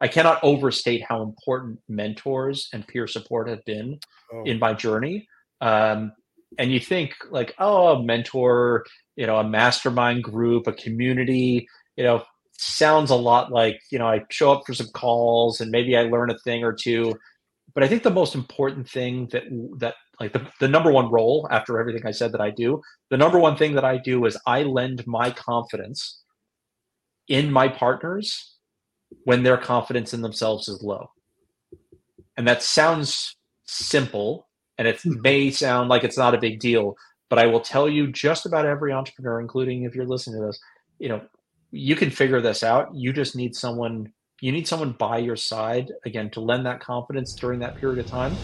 I cannot overstate how important mentors and peer support have been oh. in my journey. Um, and you think like, oh, a mentor, you know, a mastermind group, a community, you know, sounds a lot like, you know, I show up for some calls and maybe I learn a thing or two. But I think the most important thing that that like the, the number one role after everything I said that I do, the number one thing that I do is I lend my confidence in my partners when their confidence in themselves is low. And that sounds simple and it hmm. may sound like it's not a big deal, but I will tell you just about every entrepreneur, including if you're listening to this, you know, you can figure this out. You just need someone, you need someone by your side again to lend that confidence during that period of time.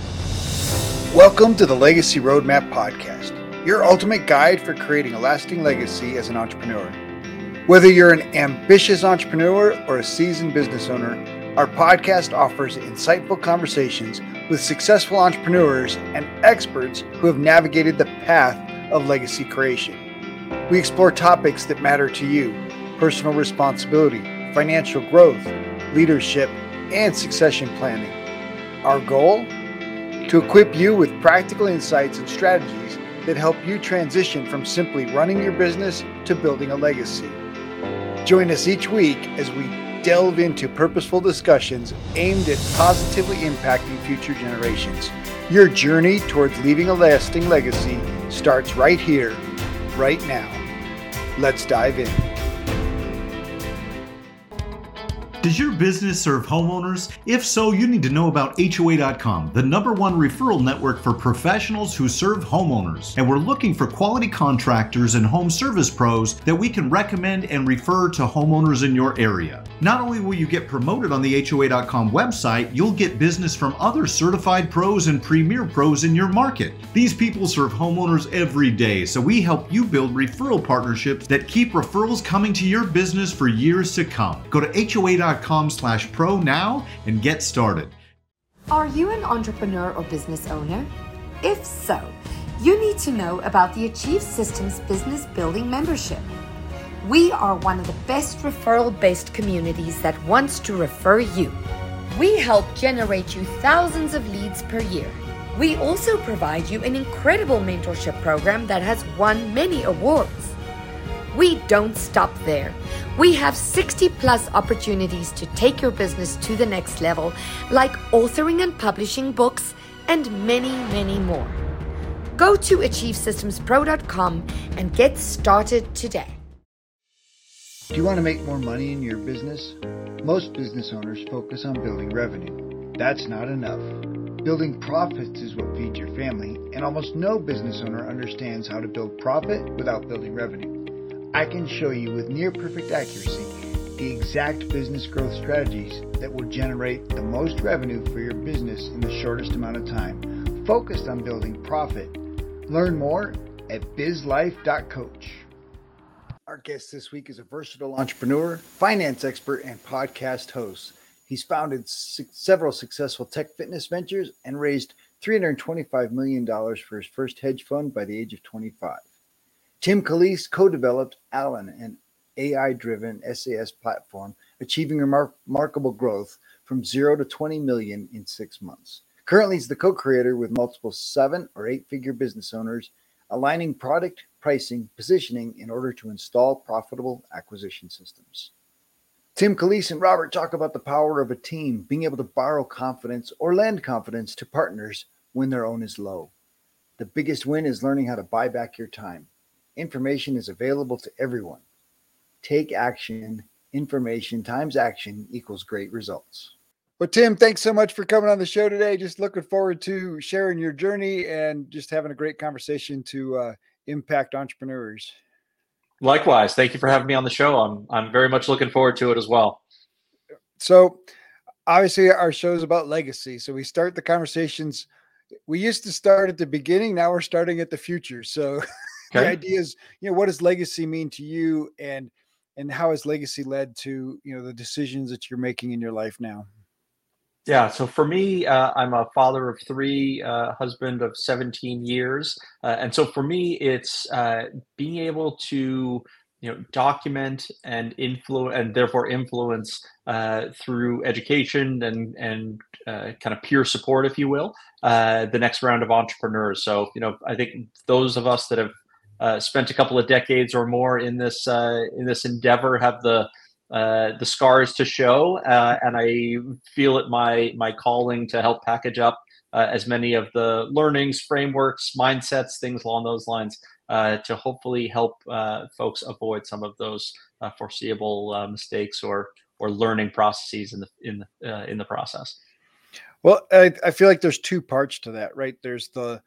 Welcome to the Legacy Roadmap Podcast, your ultimate guide for creating a lasting legacy as an entrepreneur. Whether you're an ambitious entrepreneur or a seasoned business owner, our podcast offers insightful conversations with successful entrepreneurs and experts who have navigated the path of legacy creation. We explore topics that matter to you personal responsibility, financial growth, leadership, and succession planning. Our goal? To equip you with practical insights and strategies that help you transition from simply running your business to building a legacy. Join us each week as we delve into purposeful discussions aimed at positively impacting future generations. Your journey towards leaving a lasting legacy starts right here, right now. Let's dive in. Does your business serve homeowners? If so, you need to know about HOA.com, the number one referral network for professionals who serve homeowners. And we're looking for quality contractors and home service pros that we can recommend and refer to homeowners in your area. Not only will you get promoted on the HOA.com website, you'll get business from other certified pros and premier pros in your market. These people serve homeowners every day, so we help you build referral partnerships that keep referrals coming to your business for years to come. Go to HOA.com com slash pro now and get started. Are you an entrepreneur or business owner? If so, you need to know about the Achieve Systems Business Building Membership. We are one of the best referral based communities that wants to refer you. We help generate you thousands of leads per year. We also provide you an incredible mentorship program that has won many awards. We don't stop there. We have 60 plus opportunities to take your business to the next level, like authoring and publishing books, and many, many more. Go to achievesystemspro.com and get started today. Do you want to make more money in your business? Most business owners focus on building revenue. That's not enough. Building profits is what feeds your family, and almost no business owner understands how to build profit without building revenue. I can show you with near perfect accuracy the exact business growth strategies that will generate the most revenue for your business in the shortest amount of time, focused on building profit. Learn more at bizlife.coach. Our guest this week is a versatile entrepreneur, finance expert, and podcast host. He's founded several successful tech fitness ventures and raised $325 million for his first hedge fund by the age of 25. Tim Calise co developed ALAN, an AI driven SaaS platform, achieving remar- remarkable growth from zero to 20 million in six months. Currently, he's the co creator with multiple seven or eight figure business owners, aligning product pricing, positioning in order to install profitable acquisition systems. Tim Calise and Robert talk about the power of a team being able to borrow confidence or lend confidence to partners when their own is low. The biggest win is learning how to buy back your time. Information is available to everyone. Take action. Information times action equals great results. Well, Tim, thanks so much for coming on the show today. Just looking forward to sharing your journey and just having a great conversation to uh, impact entrepreneurs. Likewise, thank you for having me on the show. I'm I'm very much looking forward to it as well. So, obviously, our show is about legacy. So we start the conversations. We used to start at the beginning. Now we're starting at the future. So Okay. The idea is, you know, what does legacy mean to you, and and how has legacy led to you know the decisions that you're making in your life now? Yeah, so for me, uh, I'm a father of three, uh, husband of 17 years, uh, and so for me, it's uh, being able to you know document and influence and therefore influence uh, through education and and uh, kind of peer support if you will uh, the next round of entrepreneurs so you know i think those of us that have uh, spent a couple of decades or more in this uh, in this endeavor have the uh, the scars to show and i feel it my my calling to help package up as many of the learnings frameworks mindsets things along those lines uh, to hopefully help uh, folks avoid some of those uh, foreseeable uh, mistakes or or learning processes in the in the uh, in the process. Well, I, I feel like there's two parts to that, right? There's the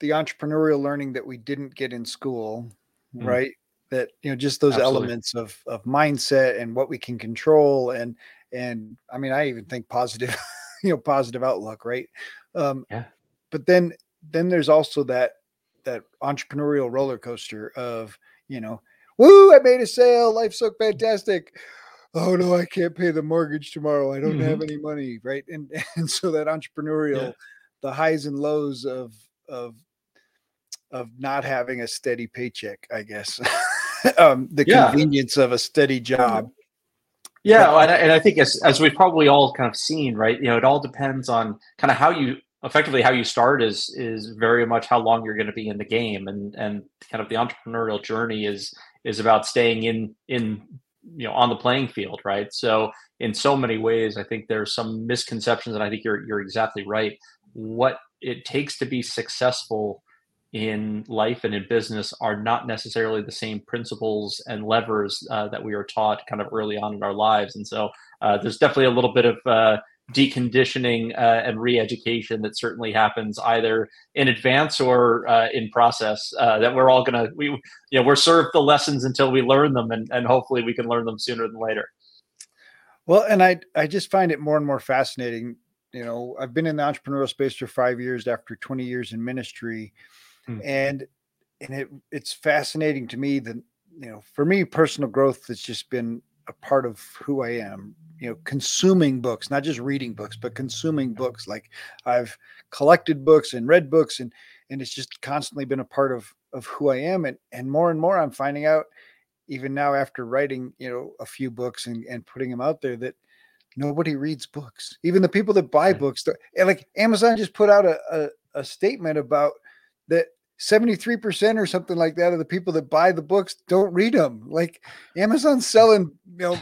the entrepreneurial learning that we didn't get in school, mm. right? That you know, just those Absolutely. elements of of mindset and what we can control, and and I mean, I even think positive, you know, positive outlook, right? Um, yeah. But then then there's also that that entrepreneurial roller coaster of you know woo i made a sale life's so fantastic oh no i can't pay the mortgage tomorrow i don't mm-hmm. have any money right and and so that entrepreneurial yeah. the highs and lows of of of not having a steady paycheck i guess. Um the yeah. convenience of a steady job. Yeah and I, and I think as, as we've probably all kind of seen right you know it all depends on kind of how you effectively how you start is is very much how long you're going to be in the game and and kind of the entrepreneurial journey is is about staying in in you know on the playing field right? So in so many ways i think there's some misconceptions and i think you're you're exactly right. What it takes to be successful in life and in business are not necessarily the same principles and levers uh, that we are taught kind of early on in our lives. And so uh, there's definitely a little bit of uh, deconditioning uh, and re-education that certainly happens either in advance or uh, in process uh, that we're all gonna we you know we're served the lessons until we learn them and, and hopefully we can learn them sooner than later. Well and i i just find it more and more fascinating you know i've been in the entrepreneurial space for five years after 20 years in ministry. Hmm. and and it it's fascinating to me that you know for me personal growth has just been a part of who i am you know consuming books not just reading books but consuming books. Like i've collected books and read books and and it's just constantly been a part of of who i am. And and more and more i'm finding out even now after writing you know a few books and, and putting them out there that nobody reads books even the people that buy books like amazon just put out a, a, a statement about that 73% or something like that of the people that buy the books don't read them like amazon's selling you know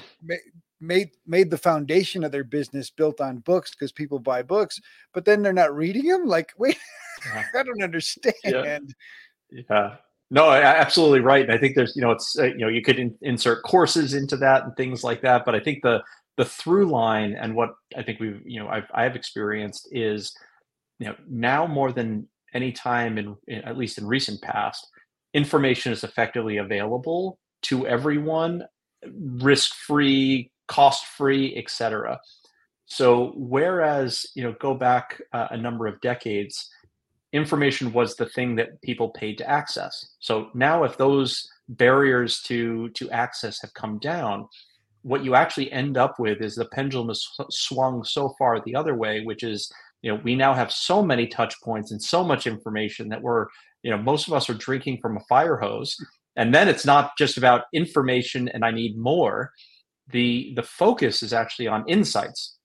made made the foundation of their business built on books because people buy books, but then they're not reading them. Like, wait, yeah. I don't understand. Yeah. yeah. No, absolutely right. And I think there's, you know, it's, uh, you know, you could in, insert courses into that and things like that. But I think the the through line and what I think we've, you know, I've I've experienced is, you know, now more than any time in, in at least in recent past, information is effectively available to everyone risk free cost free, etc. So whereas you know go back uh, a number of decades, information was the thing that people paid to access. So now if those barriers to to access have come down, what you actually end up with is the pendulum has swung so far the other way, which is you know we now have so many touch points and so much information that we're you know most of us are drinking from a fire hose. And then it's not just about information and i need more. The the focus is actually on insights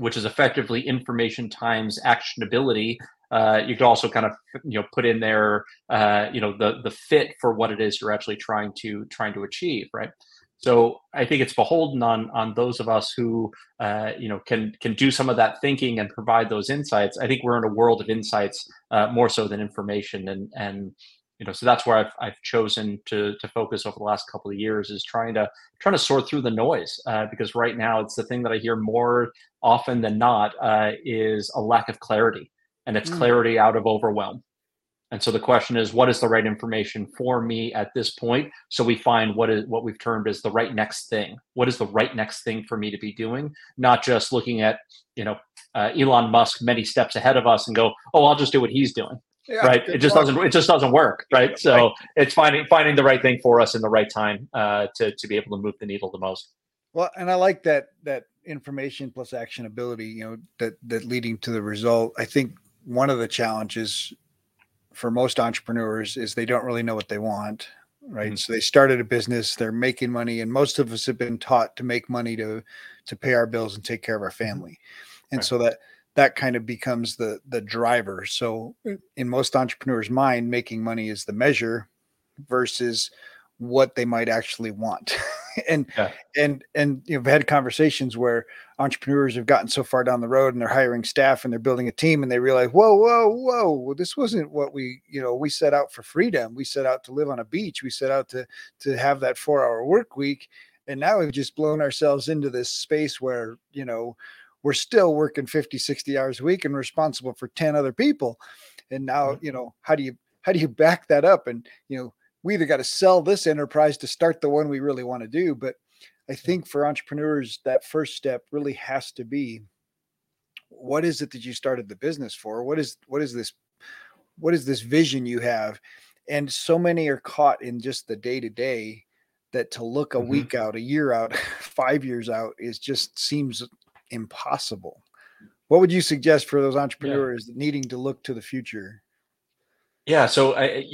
which is effectively information times actionability. Uh, you could also kind of you know put in there uh, you know the the fit for what it is you're actually trying to trying to achieve right so i think it's beholden on on those of us who uh, you know can can do some of that thinking and provide those insights. I think we're in a world of insights uh, more so than information. And and you know so that's where I've, I've chosen to to focus over the last couple of years is trying to trying to sort through the noise uh, because right now it's the thing that I hear more often than not uh, is a lack of clarity. And it's mm. clarity out of overwhelm and so the question is what is the right information for me at this point? So we find what is what we've termed as the right next thing. What is the right next thing for me to be doing? Not just looking at you know uh, Elon Musk many steps ahead of us and go oh I'll just do what he's doing. Yeah, right? it just doesn't it just doesn't work right? so right. it's finding finding the right thing for us in the right time uh, to to be able to move the needle the most. Well and i like that that information plus actionability you know that that leading to the result. I think one of the challenges for most entrepreneurs is they don't really know what they want right? Mm-hmm. So they started a business, they're making money, and most of us have been taught to make money to to pay our bills and take care of our mm-hmm. family. And right. so that that kind of becomes the the driver. So in most entrepreneurs' mind, making money is the measure versus what they might actually want. and yeah. and and you know, I've had conversations where entrepreneurs have gotten so far down the road and they're hiring staff and they're building a team and they realize, whoa, whoa, whoa, well, this wasn't what we, you know, we set out for freedom. We set out to live on a beach. We set out to to have that four hour work week. And now we've just blown ourselves into this space where, you know, we're still working 50, 60 hours a week and responsible for 10 other people. And now, mm-hmm. you know, how do you how do you back that up? And you know, we either got to sell this enterprise to start the one we really want to do. But I think for entrepreneurs, that first step really has to be what is it that you started the business for? What is what is this what is this vision you have? And so many are caught in just the day to day that to look a mm-hmm. week out, a year out, five years out is just seems impossible. What would you suggest for those entrepreneurs yeah. needing to look to the future? Yeah, so I,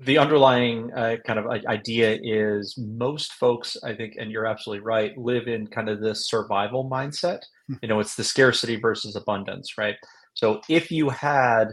the underlying uh, kind of idea is most folks, I think, and you're absolutely right, live in kind of this survival mindset. Hmm. You know, it's the scarcity versus abundance, right? So if you had,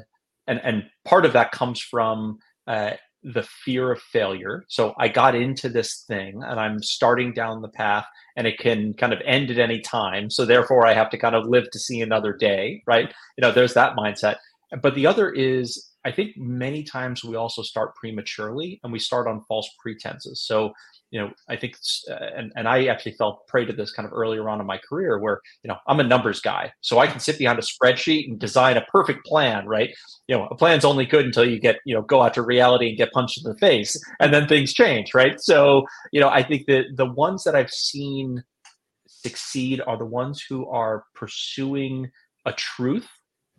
and and part of that comes from uh, the fear of failure. So I got into this thing and I'm starting down the path and it can kind of end at any time. So therefore I have to kind of live to see another day, right? You know, there's that mindset. But the other is I think many times we also start prematurely and we start on false pretenses. So, you know, I think, uh, and, and I actually fell prey to this kind of earlier on in my career where, you know, I'm a numbers guy. So I can sit behind a spreadsheet and design a perfect plan, right? You know, a plan's only good until you get, you know, go out to reality and get punched in the face and then things change, right? So, you know, I think that the ones that I've seen succeed are the ones who are pursuing a truth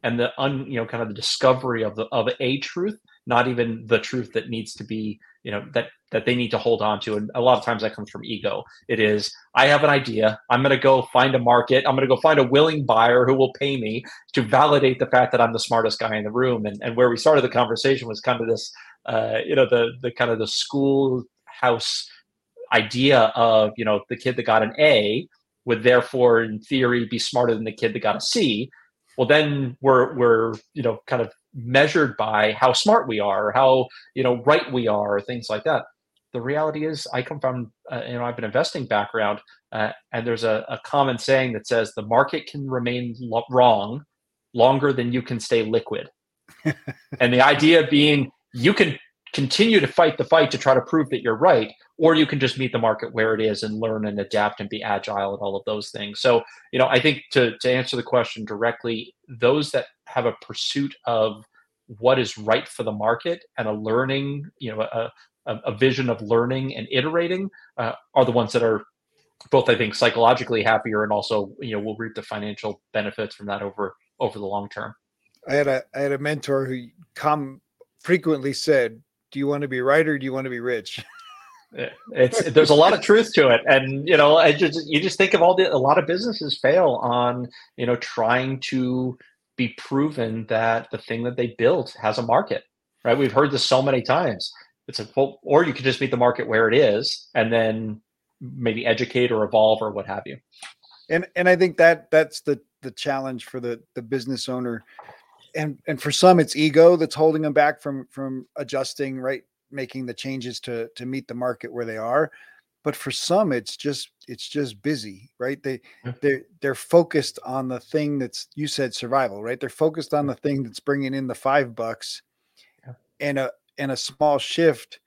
and the un you know kind of the discovery of the of a truth not even the truth that needs to be you know that that they need to hold on to. And a lot of times that comes from ego. It is i have an idea. I'm going to go find a market. I'm going to go find a willing buyer who will pay me to validate the fact that i'm the smartest guy in the room. And, and where we started the conversation was kind of this uh, you know the the kind of the schoolhouse idea of you know the kid that got an a would therefore in theory be smarter than the kid that got a c well then we're we're you know kind of measured by how smart we are how you know right we are things like that. The reality is i come from uh, you know i've been investing background uh, and there's a, a, common saying that says the market can remain lo- wrong longer than you can stay liquid. And the idea being you can continue to fight the fight to try to prove that you're right or you can just meet the market where it is and learn and adapt and be agile and all of those things. So you know i think to, to answer the question directly those that have a pursuit of what is right for the market and a learning you know a, a vision of learning and iterating uh, are the ones that are both i think psychologically happier and also you know will reap the financial benefits from that over over the long term. I had a i had a mentor who come frequently said do you want to be right or do you want to be rich? Eh, it's there's a lot of truth to it and you know i just you just think of all the a lot of businesses fail on you know trying to be proven that the thing that they built has a market right? We've heard this so many times. It's a well, or you could just meet the market where it is and then maybe educate or evolve or what have you. And and i think that that's the the challenge for the the business owner and and for some it's ego that's holding them back from from adjusting right making the changes to to meet the market where they are. But for some it's just it's just busy right? They they they're focused on the thing that's you said survival right? They're focused on the thing that's bringing in the 5 bucks and a and a small shift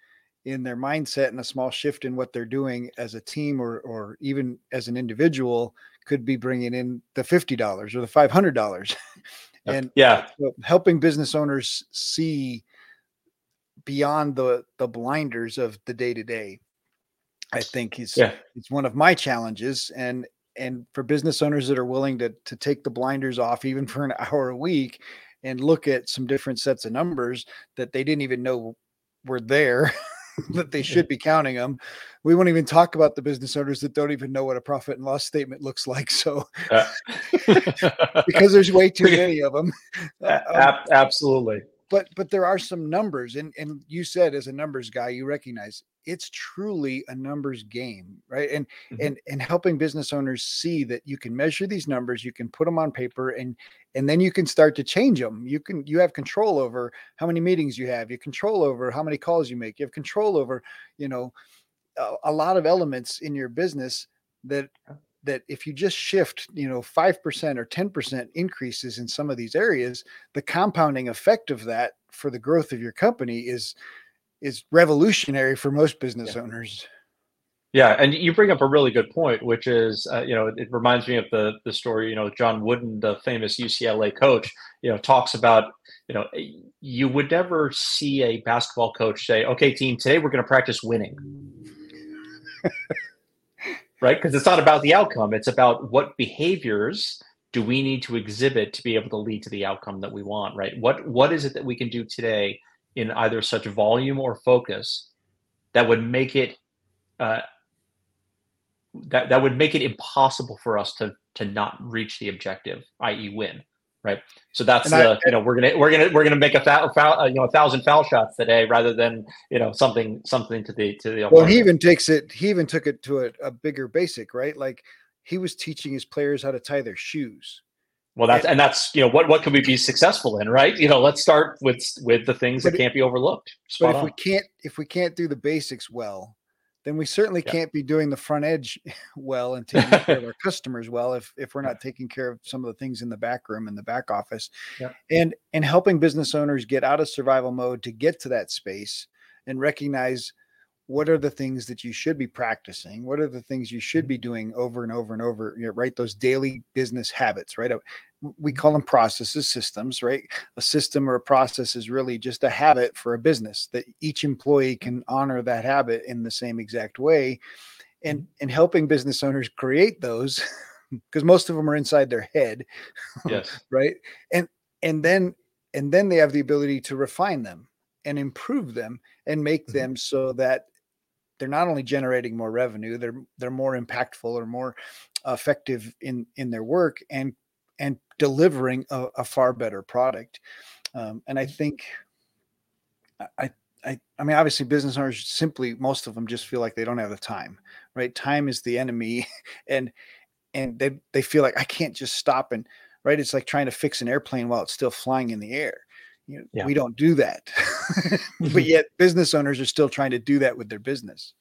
in their mindset and a small shift in what they're doing as a team or or even as an individual could be bringing in the $50 or the $500 and yeah helping business owners see beyond the the blinders of the day to day. I think is yeah. it's one of my challenges and and for business owners that are willing to to take the blinders off even for an hour a week and look at some different sets of numbers that they didn't even know were there that they should be counting them. We won't even talk about the business owners that don't even know what a profit and loss statement looks like. So, uh. because there's way too many of them. Um, absolutely but but there are some numbers and and you said as a numbers guy you recognize it's truly a numbers game right? And mm-hmm. and and helping business owners see that you can measure these numbers you can put them on paper and and then you can start to change them you can you have control over how many meetings you have you control over how many calls you make you have control over you know a, a lot of elements in your business that that if you just shift, you know, 5% or 10% increases in some of these areas, the compounding effect of that for the growth of your company is is revolutionary for most business yeah. owners. Yeah, and you bring up a really good point, which is, uh, you know, it reminds me of the the story. You know, John Wooden, the famous UCLA coach, you know, talks about, you know, you would never see a basketball coach say, "Okay, team, today we're going to practice winning." right? Because it's not about the outcome, it's about what behaviors do we need to exhibit to be able to lead to the outcome that we want, right? What what is it that we can do today in either such volume or focus that would make it uh, that that would make it impossible for us to to not reach the objective, i.e., win right? So that's the you know we're gonna we're gonna we're gonna make a foul, foul uh, you know a thousand foul shots today rather than you know something something to the to the. Well, he even takes it. He even took it to a, a, bigger basic, right? Like he was teaching his players how to tie their shoes. Well, that's and, and that's you know what what can we be successful in, right? You know, let's start with with the things that can't be overlooked. Spot but if on. we can't if we can't do the basics well, then we certainly yeah. can't be doing the front edge well and taking care of our customers well if if we're not taking care of some of the things in the back room and the back office yeah. and and helping business owners get out of survival mode to get to that space and recognize what are the things that you should be practicing? What are the things you should mm-hmm. be doing over and over and over? You know, right those daily business habits right? We call them processes systems right? A system or a process is really just a habit for a business that each employee can honor that habit in the same exact way and mm-hmm. and helping business owners create those because most of them are inside their head yes. right? And and then and then they have the ability to refine them and improve them and make mm-hmm. them so that they're not only generating more revenue they're they're more impactful or more effective in in their work and and delivering a, a far better product. Um, and I think I, I, I mean, obviously business owners simply, most of them just feel like they don't have the time, right? Time is the enemy and, and they, they feel like I can't just stop and right. It's like trying to fix an airplane while it's still flying in the air. You know, yeah. we don't do that, but yet business owners are still trying to do that with their business.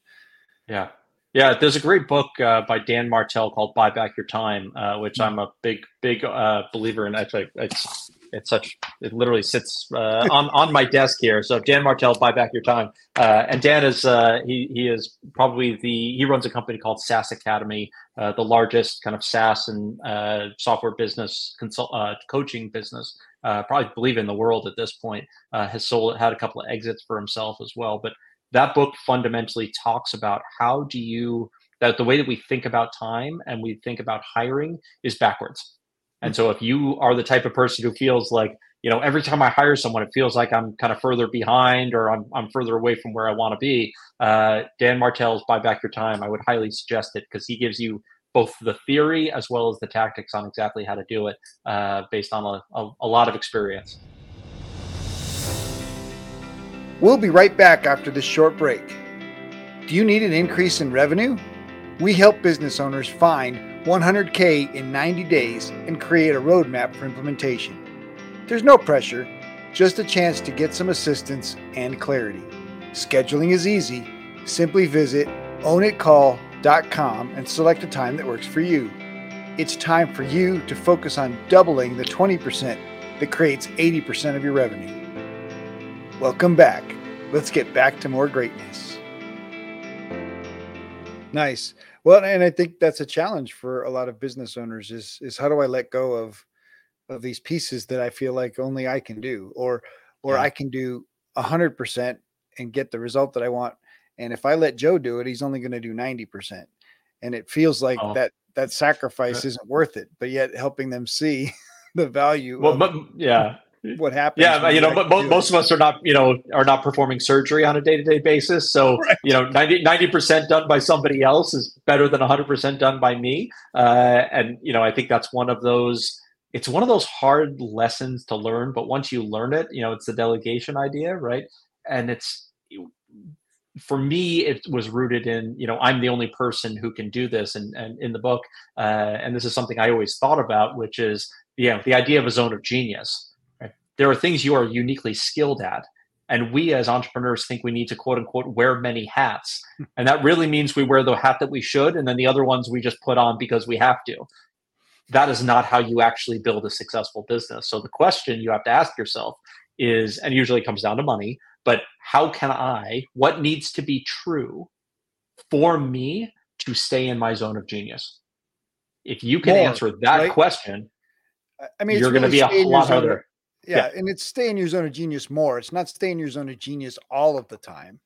Yeah. Yeah, there's a great book uh, by Dan Martell called "Buy Back Your Time," uh, which I'm a big, big uh, believer in. Actually, it's it's such it literally sits uh, on on my desk here. So Dan Martell, "Buy Back Your Time," uh, and Dan is uh, he he is probably the he runs a company called SaaS Academy, the largest kind of SaaS and software business consult coaching business. Probably believe in the world at this point. has sold had a couple of exits for himself as well, but that book fundamentally talks about how do you that the way that we think about time and we think about hiring is backwards. And so if you are the type of person who feels like, you know, every time I hire someone, it feels like I'm kind of further behind or I'm, I'm further away from where I want to be. Uh, Dan Martell's Buy Back Your Time, I would highly suggest it because he gives you both the theory as well as the tactics on exactly how to do it uh, based on a, a, a lot of experience. We'll be right back after this short break. Do you need an increase in revenue? We help business owners find 100K in 90 days and create a roadmap for implementation. There's no pressure, just a chance to get some assistance and clarity. Scheduling is easy. Simply visit ownitcall.com and select a time that works for you. It's time for you to focus on doubling the 20% that creates 80% of your revenue. Welcome back. Let's get back to more greatness. Nice. Well, and I think that's a challenge for a lot of business owners is is how do I let go of of these pieces that I feel like only I can do or or yeah. I can do a hundred percent and get the result that I want. And if I let Joe do it, he's only going to do 90%. And it feels like oh. that that sacrifice isn't worth it, but yet helping them see the value. Well, but yeah, what happens. Yeah, you know, but most of us are not, you know, are not performing surgery on a day to day basis. So, right. you know, 90 percent done by somebody else is better than hundred percent done by me. Uh, and you know, I think that's one of those it's one of those hard lessons to learn, but once you learn it, you know, it's the delegation idea, right? And it's for me, it was rooted in, you know, I'm the only person who can do this. And, and in the book, uh, and this is something I always thought about, which is, you know, the idea of a zone of genius. Right? There are things you are uniquely skilled at. And we as entrepreneurs think we need to quote unquote wear many hats. And that really means we wear the hat that we should. And then the other ones we just put on because we have to. That is not how you actually build a successful business. So the question you have to ask yourself is, and usually comes down to money, but how can I, what needs to be true for me to stay in my zone of genius? If you can More, answer that right? question, I mean, you're really going to be a lot harder. Yeah, yeah, and it's stay in your zone of genius more. It's not stay in your zone of genius all of the time.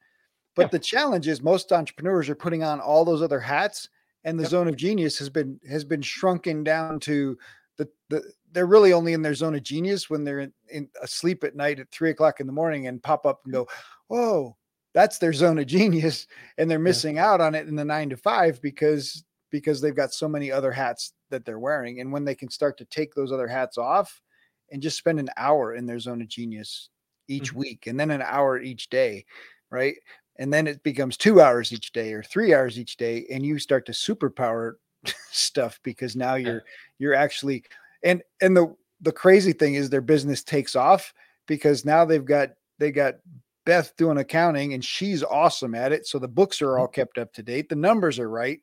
But yeah. the challenge is most entrepreneurs are putting on all those other hats, and the yep. zone of genius has been has been shrunken down to the the they're really only in their zone of genius when they're in, in asleep at night at three o'clock in the morning and pop up and go, "Whoa, that's their zone of genius," and they're missing yeah. out on it in the nine to five because because they've got so many other hats that they're wearing. And when they can start to take those other hats off and just spend an hour in their zone of genius each mm-hmm. week, and then an hour each day, right? And then it becomes two hours each day or three hours each day, and you start to superpower stuff because now you're you're actually and and the the crazy thing is their business takes off because now they've got they got Beth doing accounting and she's awesome at it. So the books are all kept up to date. The numbers are right.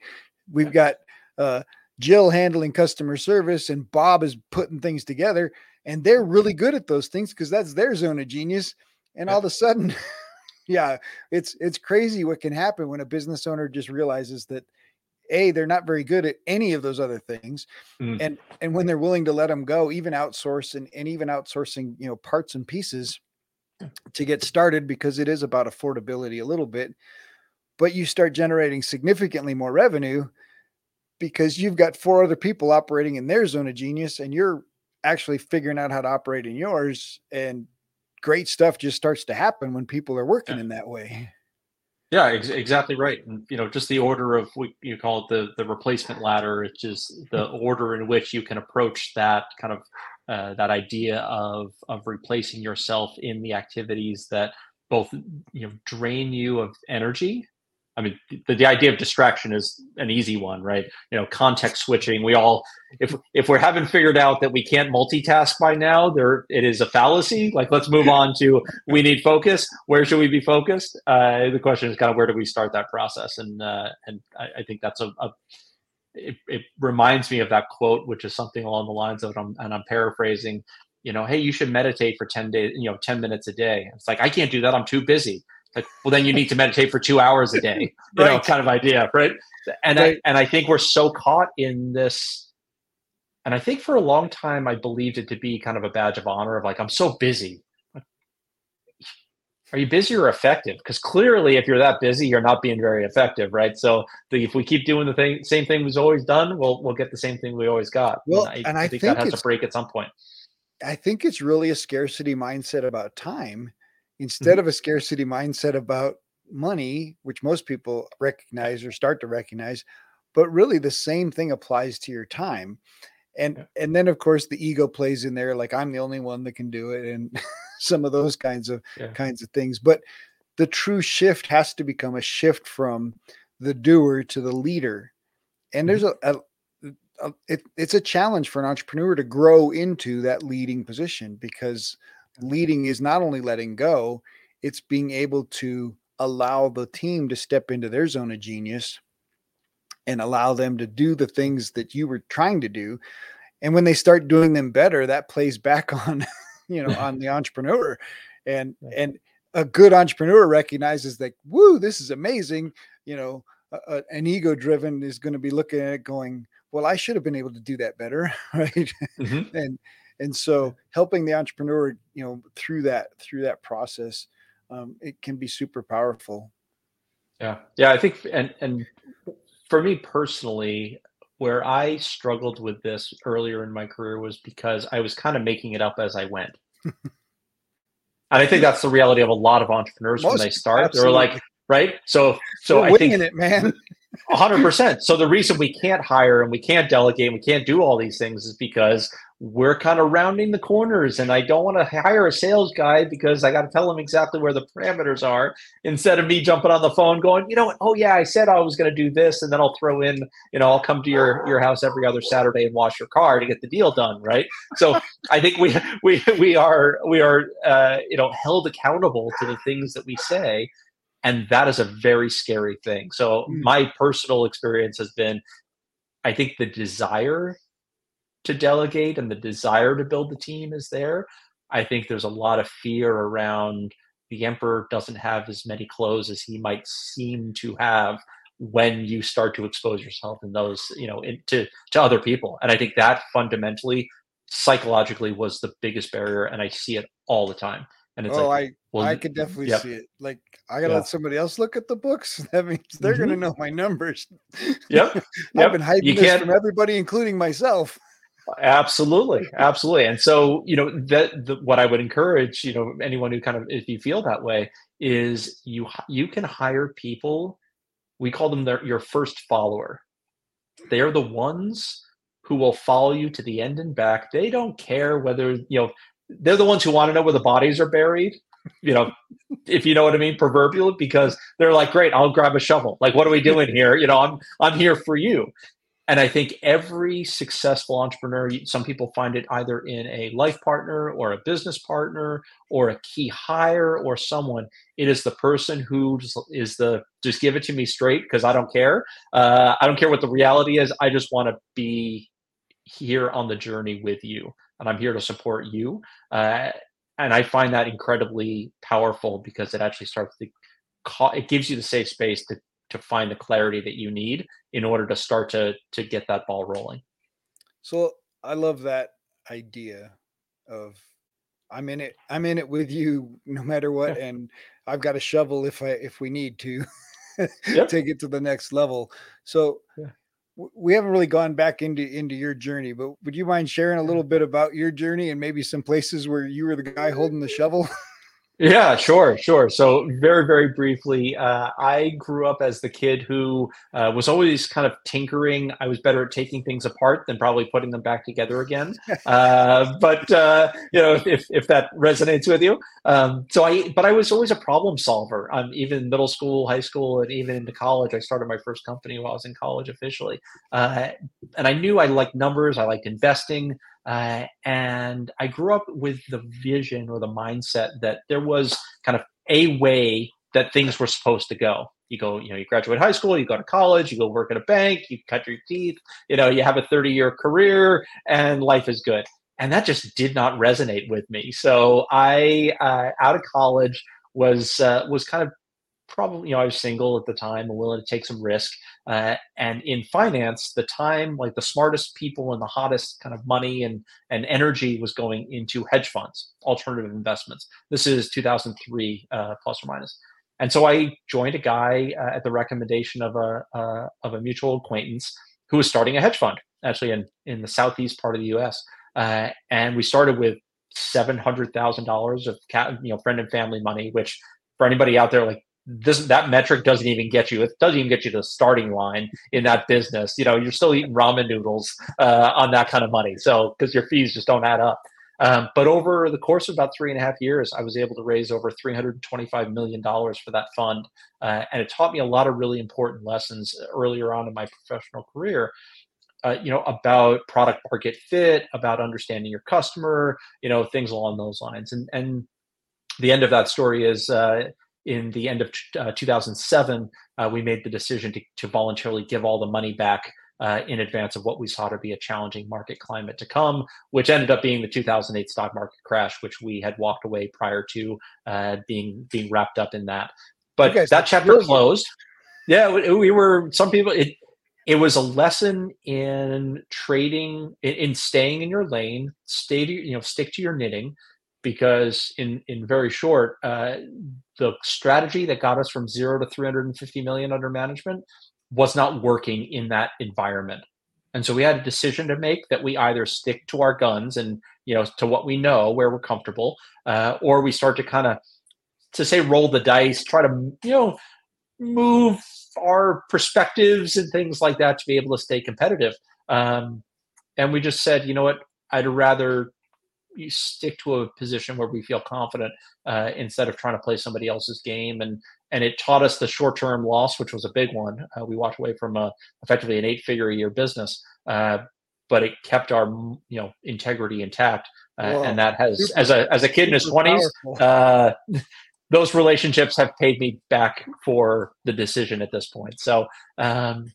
We've got uh, Jill handling customer service and Bob is putting things together. And they're really good at those things because that's their zone of genius. And all of a sudden, yeah, it's it's crazy what can happen when a business owner just realizes that a they're not very good at any of those other things mm. and and when they're willing to let them go even outsource and, and even outsourcing you know parts and pieces to get started because it is about affordability a little bit but you start generating significantly more revenue because you've got four other people operating in their zone of genius and you're actually figuring out how to operate in yours and great stuff just starts to happen when people are working in that way yeah, ex- exactly right. And you know, just the order of what you call it the the replacement ladder, it's just the hmm. order in which you can approach that kind of uh, that idea of of replacing yourself in the activities that both you know drain you of energy I mean, the, the idea of distraction is an easy one, right? You know, context switching. We all, if if we haven't figured out that we can't multitask by now, there it is a fallacy. Like, let's move on to we need focus. Where should we be focused? Uh, the question is kind of where do we start that process? And uh, and I, I, think that's a, a it, it, reminds me of that quote, which is something along the lines of, and I'm, and I'm paraphrasing. You know, hey, you should meditate for ten days. You know, ten minutes a day. It's like I can't do that. I'm too busy like, well, then you need to meditate for two hours a day, you right. know, kind of idea, right? And right. I and I think we're so caught in this, and I think for a long time I believed it to be kind of a badge of honor of like I'm so busy. Are you busy or effective? Because clearly, if you're that busy, you're not being very effective, right? So the, if we keep doing the thing, same thing we've always done, we'll we'll get the same thing we always got. Well, and I, and I, think, think, that has to break at some point. I think it's really a scarcity mindset about time instead mm-hmm. of a scarcity mindset about money, which most people recognize or start to recognize, but really the same thing applies to your time. And yeah. and then of course the ego plays in there like I'm the only one that can do it and some of those kinds of yeah. kinds of things. But the true shift has to become a shift from the doer to the leader. And there's mm-hmm. a, a, a it, it's a challenge for an entrepreneur to grow into that leading position because leading is not only letting go, it's being able to allow the team to step into their zone of genius and allow them to do the things that you were trying to do. And when they start doing them better, that plays back on, you know, on the entrepreneur. And and a good entrepreneur recognizes that, woo, this is amazing. You know, a, an ego driven is going to be looking at it going, well, I should have been able to do that better, right? Mm-hmm. and and so helping the entrepreneur you know through that through that process um, it can be super powerful. Yeah. Yeah i think and and for me personally where i struggled with this earlier in my career was because i was kind of making it up as i went. And i think that's the reality of a lot of entrepreneurs Most, when they start absolutely. they're like right? So so You're i think it man. Hundred percent. So the reason we can't hire and we can't delegate and we can't do all these things is because we're kind of rounding the corners and I don't want to hire a sales guy because I got to tell him exactly where the parameters are instead of me jumping on the phone going, you know, oh yeah, I said I was going to do this and then I'll throw in, you know, I'll come to your your house every other Saturday and wash your car to get the deal done, right? So I think we we we are we are uh, you know held accountable to the things that we say and that is a very scary thing. So mm. my personal experience has been I think the desire to delegate and the desire to build the team is there. I think there's a lot of fear around the emperor doesn't have as many clothes as he might seem to have when you start to expose yourself in those, you know, in, to to other people. And I think that fundamentally, psychologically, was the biggest barrier, and I see it all the time. And it's oh, like, I well, I could definitely yep. see it. Like I gotta yeah. let somebody else look at the books. That means they're mm-hmm. gonna know my numbers. Yep. I've been hiding you this can't... from everybody, including myself. Absolutely, absolutely. And so, you know, that the, what I would encourage, you know, anyone who kind of, if you feel that way, is you you can hire people. We call them their, your first follower. They are the ones who will follow you to the end and back. They don't care whether you know. They're the ones who want to know where the bodies are buried. You know, if you know what I mean, proverbial because they're like, "Great, I'll grab a shovel." Like, what are we doing here? You know, I'm I'm here for you and I think every successful entrepreneur, some people find it either in a life partner or a business partner or a key hire or someone. It is the person who is the just give it to me straight because I don't care. Uh, I don't care what the reality is. I just want to be here on the journey with you, and I'm here to support you. Uh, and I find that incredibly powerful because it actually starts to it gives you the safe space to to find the clarity that you need in order to start to to get that ball rolling. So I love that idea of I'm in it. I'm in it with you no matter what, yeah. and I've got a shovel if I if we need to yep. take it to the next level. So yeah. we haven't really gone back into into your journey, but would you mind sharing a little bit about your journey and maybe some places where you were the guy holding the shovel? Yeah, sure, sure. So, very, very briefly, uh, I grew up as the kid who uh, was always kind of tinkering. I was better at taking things apart than probably putting them back together again. Uh, but uh, you know, if if that resonates with you, um, so I. But I was always a problem solver. Um, even middle school, high school, and even into college. I started my first company while I was in college officially, uh, and I knew I liked numbers. I liked investing. Uh, and I grew up with the vision or the mindset that there was kind of a way that things were supposed to go. You go, you know, you graduate high school, you go to college, you go work at a bank, you cut your teeth, you know, you have a 30 year career and life is good. And that just did not resonate with me. So I, uh, out of college, was uh, was kind of probably you know I was single at the time and willing to take some risk. Uh, and in finance, the time like the smartest people and the hottest kind of money and and energy was going into hedge funds, alternative investments. This is 2003 uh, plus or minus. And so I joined a guy uh, at the recommendation of a uh, of a mutual acquaintance who was starting a hedge fund actually in in the southeast part of the U.S. Uh, and we started with seven hundred thousand dollars of you know friend and family money, which for anybody out there like this that metric doesn't even get you it doesn't even get you the starting line in that business. You know you're still eating ramen noodles uh, on that kind of money. So because your fees just don't add up. Um, but over the course of about three and a half years i was able to raise over 325 million dollars for that fund uh, and it taught me a lot of really important lessons earlier on in my professional career uh, you know about product market fit about understanding your customer you know things along those lines. And and the end of that story is uh, in the end of uh, 2007, uh, we made the decision to, to voluntarily give all the money back uh, in advance of what we saw to be a challenging market climate to come, which ended up being the 2008 stock market crash, which we had walked away prior to uh, being being wrapped up in that. But that chapter brilliant. closed. Yeah, we, we, were. Some people. It it was a lesson in trading, in, in staying in your lane, stay to you know stick to your knitting, because in in very short, uh, the strategy that got us from zero to 350 million under management was not working in that environment. And so we had a decision to make that we either stick to our guns and you know to what we know where we're comfortable, uh, or we start to kind of to say roll the dice, try to you know move our perspectives and things like that to be able to stay competitive. Um, and we just said, you know what, I'd rather stick to a position where we feel confident uh, instead of trying to play somebody else's game. And and it taught us the short term loss, which was a big one. Uh, we walked away from a, effectively an eight figure a year business, uh, but it kept our you know integrity intact. Uh, and that has, super, as a as a kid in his twenties, uh, those relationships have paid me back for the decision at this point. So um,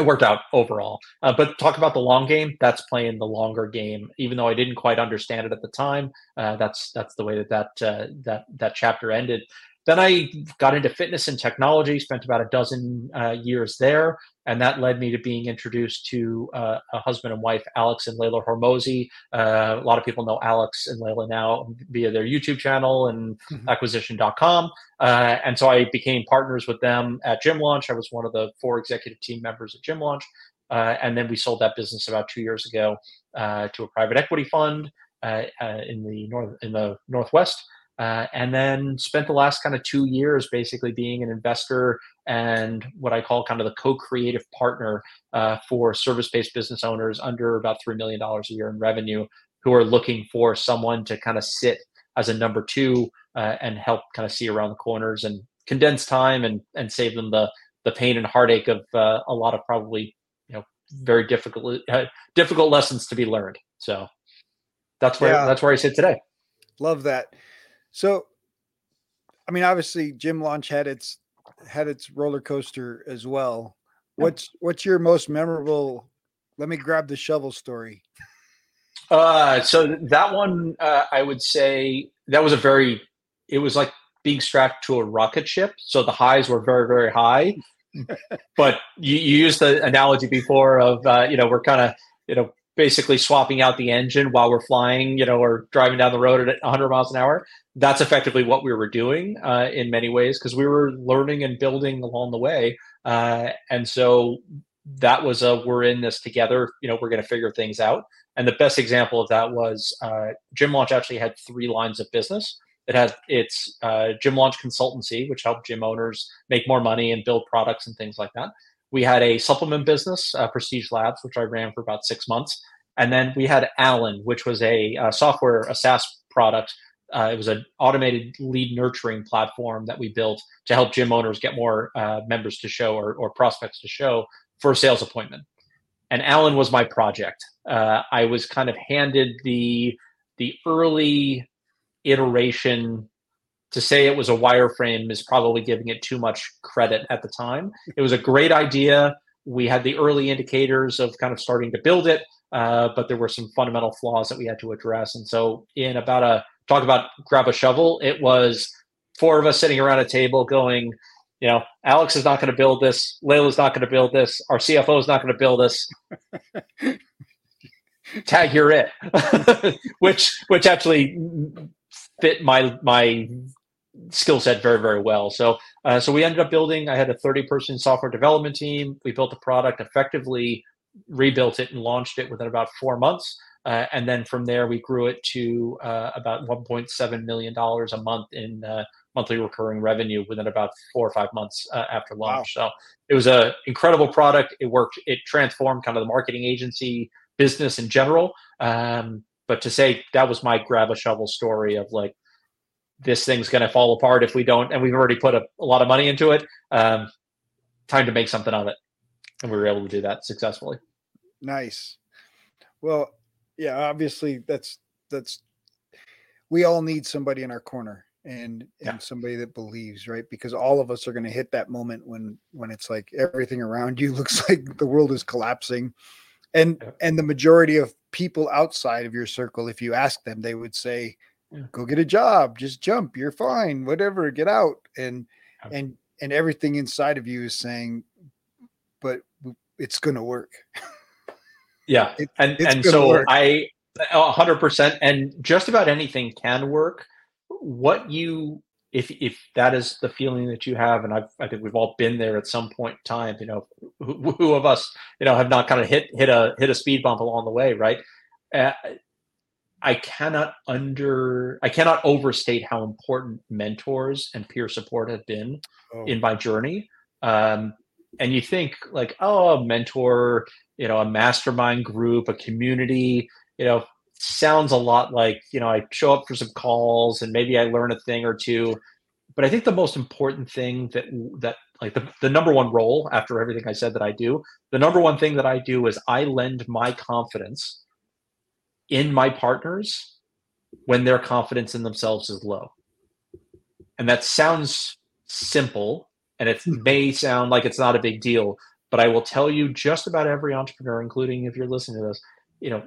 it worked out overall. Uh, but talk about the long game. That's playing the longer game, even though I didn't quite understand it at the time. Uh, that's that's the way that that uh, that that chapter ended. Then I got into fitness and technology, spent about a dozen uh, years there, and that led me to being introduced to uh, a husband and wife, Alex and Layla Hormozi. Uh, a lot of people know Alex and Layla now via their YouTube channel and mm-hmm. acquisition.com. Uh, and so I became partners with them at Gym Launch. I was one of the four executive team members at Gym Launch. Uh, and then we sold that business about two years ago uh, to a private equity fund in the north in the northwest. Uh, and then spent the last kind of two years basically being an investor and what I call kind of the co-creative partner uh, for service-based business owners under about three million dollars a year in revenue who are looking for someone to kind of sit as a number two uh, and help kind of see around the corners and condense time and and save them the the pain and heartache of uh, a lot of probably you know very difficult uh, difficult lessons to be learned. So that's where yeah. that's where I sit today. Love that. So, I mean, obviously, Gym Launch had its had its roller coaster as well. What's what's your most memorable? Let me grab the shovel story. Uh, so that one, uh, I would say that was a very. It was like being strapped to a rocket ship. So the highs were very very high, but you, you used the analogy before of uh, you know we're kind of you know basically swapping out the engine while we're flying, you know, or driving down the road at 100 miles an hour. That's effectively what we were doing uh, in many ways because we were learning and building along the way. Uh, and so that was a we're in this together. You know, we're going to figure things out. And the best example of that was uh, Gym Launch actually had three lines of business. It had its uh, Gym Launch consultancy, which helped gym owners make more money and build products and things like that. We had a supplement business, uh, Prestige Labs, which I ran for about six months. And then we had ALAN, which was a, a software, a SaaS product. Uh, it was an automated lead nurturing platform that we built to help gym owners get more uh, members to show or, or, prospects to show for a sales appointment. And ALAN was my project. Uh, I was kind of handed the the early iteration to say it was a wireframe is probably giving it too much credit at the time. It was a great idea. We had the early indicators of kind of starting to build it, uh, but there were some fundamental flaws that we had to address. And so, in about a talk about grab a shovel, it was four of us sitting around a table going, you know, Alex is not going to build this. Layla's not going to build this. Our CFO is not going to build this. Tag, you're it. which which actually fit my my skill set very very well so uh, so we ended up building i had a 30 person software development team we built the product effectively rebuilt it and launched it within about four months uh, and then from there we grew it to uh, about 1.7 million dollars a month in uh, monthly recurring revenue within about four or five months uh, after launch wow. so it was an incredible product it worked it transformed kind of the marketing agency business in general um, but to say that was my grab a shovel story of like this thing's going to fall apart if we don't, and we've already put a, a lot of money into it. Um, time to make something of it, and we were able to do that successfully. Nice. Well, yeah, obviously that's that's we all need somebody in our corner and and yeah. somebody that believes right because all of us are going to hit that moment when when it's like everything around you looks like the world is collapsing and yeah. and the majority of people outside of your circle if you ask them they would say yeah. go get a job just jump you're fine whatever get out and and and everything inside of you is saying but it's gonna work yeah it, and and so work. i 100% and just about anything can work what you if if that is the feeling that you have and I've, i think we've all been there at some point in time you know who, who of us you know have not kind of hit hit a hit a speed bump along the way right uh, I cannot under I cannot overstate how important mentors and peer support have been oh. in my journey. Um, and you think like, oh, a mentor, you know, a mastermind group, a community, you know, sounds a lot like, you know, I show up for some calls and maybe I learn a thing or two. But I think the most important thing that that like the, the number one role after everything I said that I do, the number one thing that I do is I lend my confidence in my partners when their confidence in themselves is low. And that sounds simple and it hmm. may sound like it's not a big deal, but I will tell you just about every entrepreneur, including if you're listening to this, you know,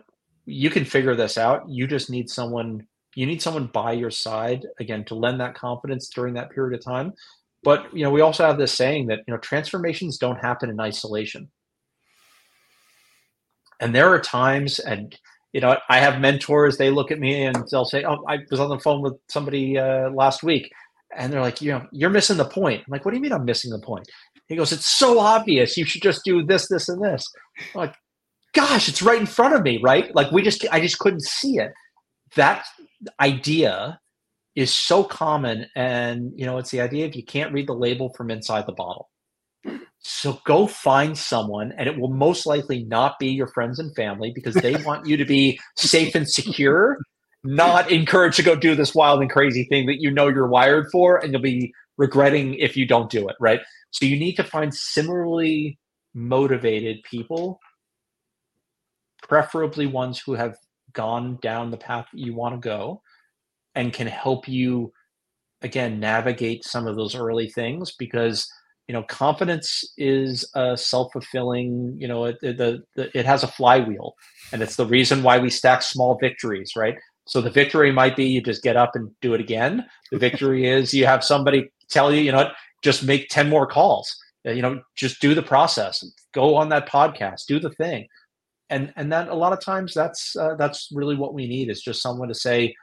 you can figure this out. You just need someone, you need someone by your side again to lend that confidence during that period of time. But you know, we also have this saying that you know transformations don't happen in isolation. And there are times, and you know, I have mentors. They look at me and they'll say, "Oh, I was on the phone with somebody uh, last week, and they're like, you know, you're missing the point." I'm like, "What do you mean I'm missing the point?" He goes, "It's so obvious. You should just do this, this, and this." I'm like, gosh, it's right in front of me, right? Like we just, I just couldn't see it. That idea is so common, and you know, it's the idea if you can't read the label from inside the bottle. So go find someone, and it will most likely not be your friends and family because they want you to be safe and secure, not encouraged to go do this wild and crazy thing that you know you're wired for, and you'll be regretting if you don't do it, right? So you need to find similarly motivated people, preferably ones who have gone down the path that you want to go and can help you again navigate some of those early things because you know confidence is a self-fulfilling you know it, the, the, it has a flywheel and it's the reason why we stack small victories right? So the victory might be you just get up and do it again. The victory is you have somebody tell you you know just make 10 more calls uh, you know just do the process go on that podcast do the thing and and that a lot of times that's uh, that's really what we need is just someone to say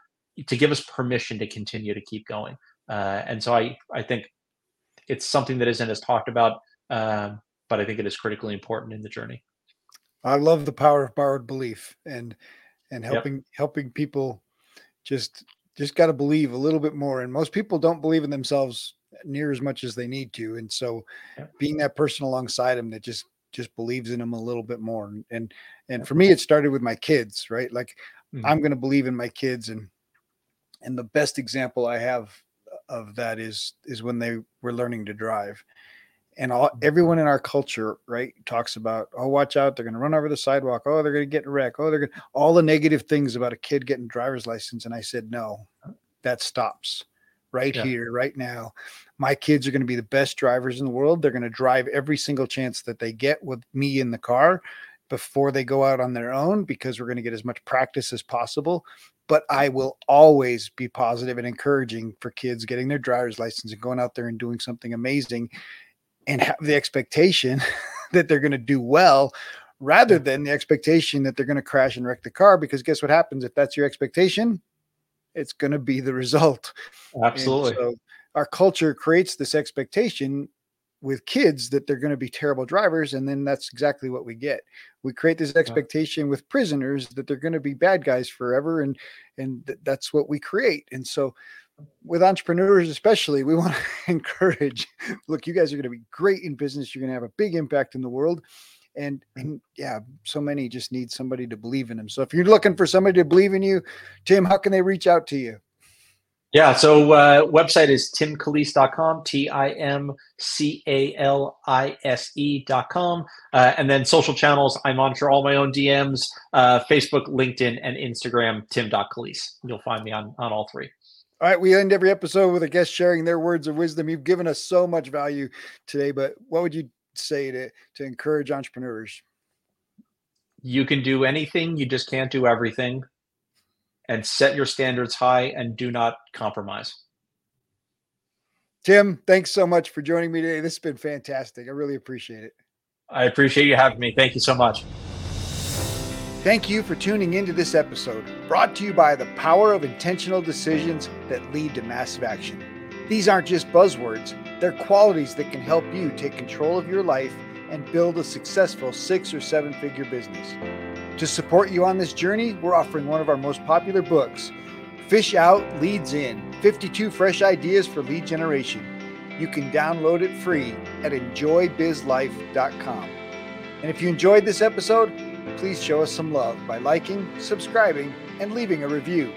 to give us permission to continue to keep going uh, and so i i think it's something that isn't as talked about, um, but I think it is critically important in the journey. I love the power of borrowed belief and and helping yep. helping people just just got to believe a little bit more. And most people don't believe in themselves near as much as they need to. And so, yep. being that person alongside them that just just believes in them a little bit more. And and for me, it started with my kids, right? Like mm-hmm. I'm going to believe in my kids and and the best example I have of that is is when they were learning to drive and all everyone in our culture right talks about oh watch out they're going to run over the sidewalk oh they're going to get a wreck oh they're going all the negative things about a kid getting driver's license and i said no that stops right yeah. here right now. My kids are going to be the best drivers in the world. They're going to drive every single chance that they get with me in the car before they go out on their own because we're going to get as much practice as possible. But I will always be positive and encouraging for kids getting their driver's license and going out there and doing something amazing and have the expectation that they're going to do well rather than the expectation that they're going to crash and wreck the car because guess what happens? If that's your expectation it's going to be the result. Absolutely. so our culture creates this expectation with kids that they're going to be terrible drivers and then that's exactly what we get. We create this expectation with prisoners that they're going to be bad guys forever and and th- that's what we create. And so with entrepreneurs especially we want to encourage look you guys are going to be great in business. You're going to have a big impact in the world and and yeah so many just need somebody to believe in them so if you're looking for somebody to believe in you tim how can they reach out to you yeah, so uh, website is timcalise.com, T-I-M-C-A-L-I-S-E.com. Uh, and then social channels, I monitor all my own DMs, uh, Facebook, LinkedIn, and Instagram, tim.calise. You'll find me on, on all three. All right, we end every episode with a guest sharing their words of wisdom. You've given us so much value today, but what would you say to, to encourage entrepreneurs? You can do anything, you just can't do everything and set your standards high and do not compromise. Tim, thanks so much for joining me today. This has been fantastic. I really appreciate it. I appreciate you having me. Thank you so much. Thank you for tuning into this episode, brought to you by the power of intentional decisions that lead to massive action. These aren't just buzzwords, they're qualities that can help you take control of your life and build a successful six or seven figure business. To support you on this journey, we're offering one of our most popular books, Fish Out Leads In 52 Fresh Ideas for Lead Generation. You can download it free at enjoybizlife.com. And if you enjoyed this episode, please show us some love by liking, subscribing, and leaving a review.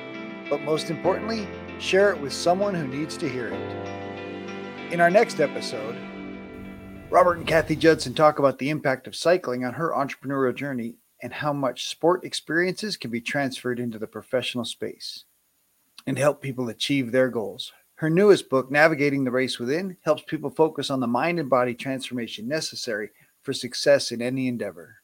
But most importantly, share it with someone who needs to hear it. In our next episode, Robert and Kathy Judson talk about the impact of cycling on her entrepreneurial journey and how much sport experiences can be transferred into the professional space and help people achieve their goals. Her newest book, Navigating the Race Within, helps people focus on the mind and body transformation necessary for success in any endeavor.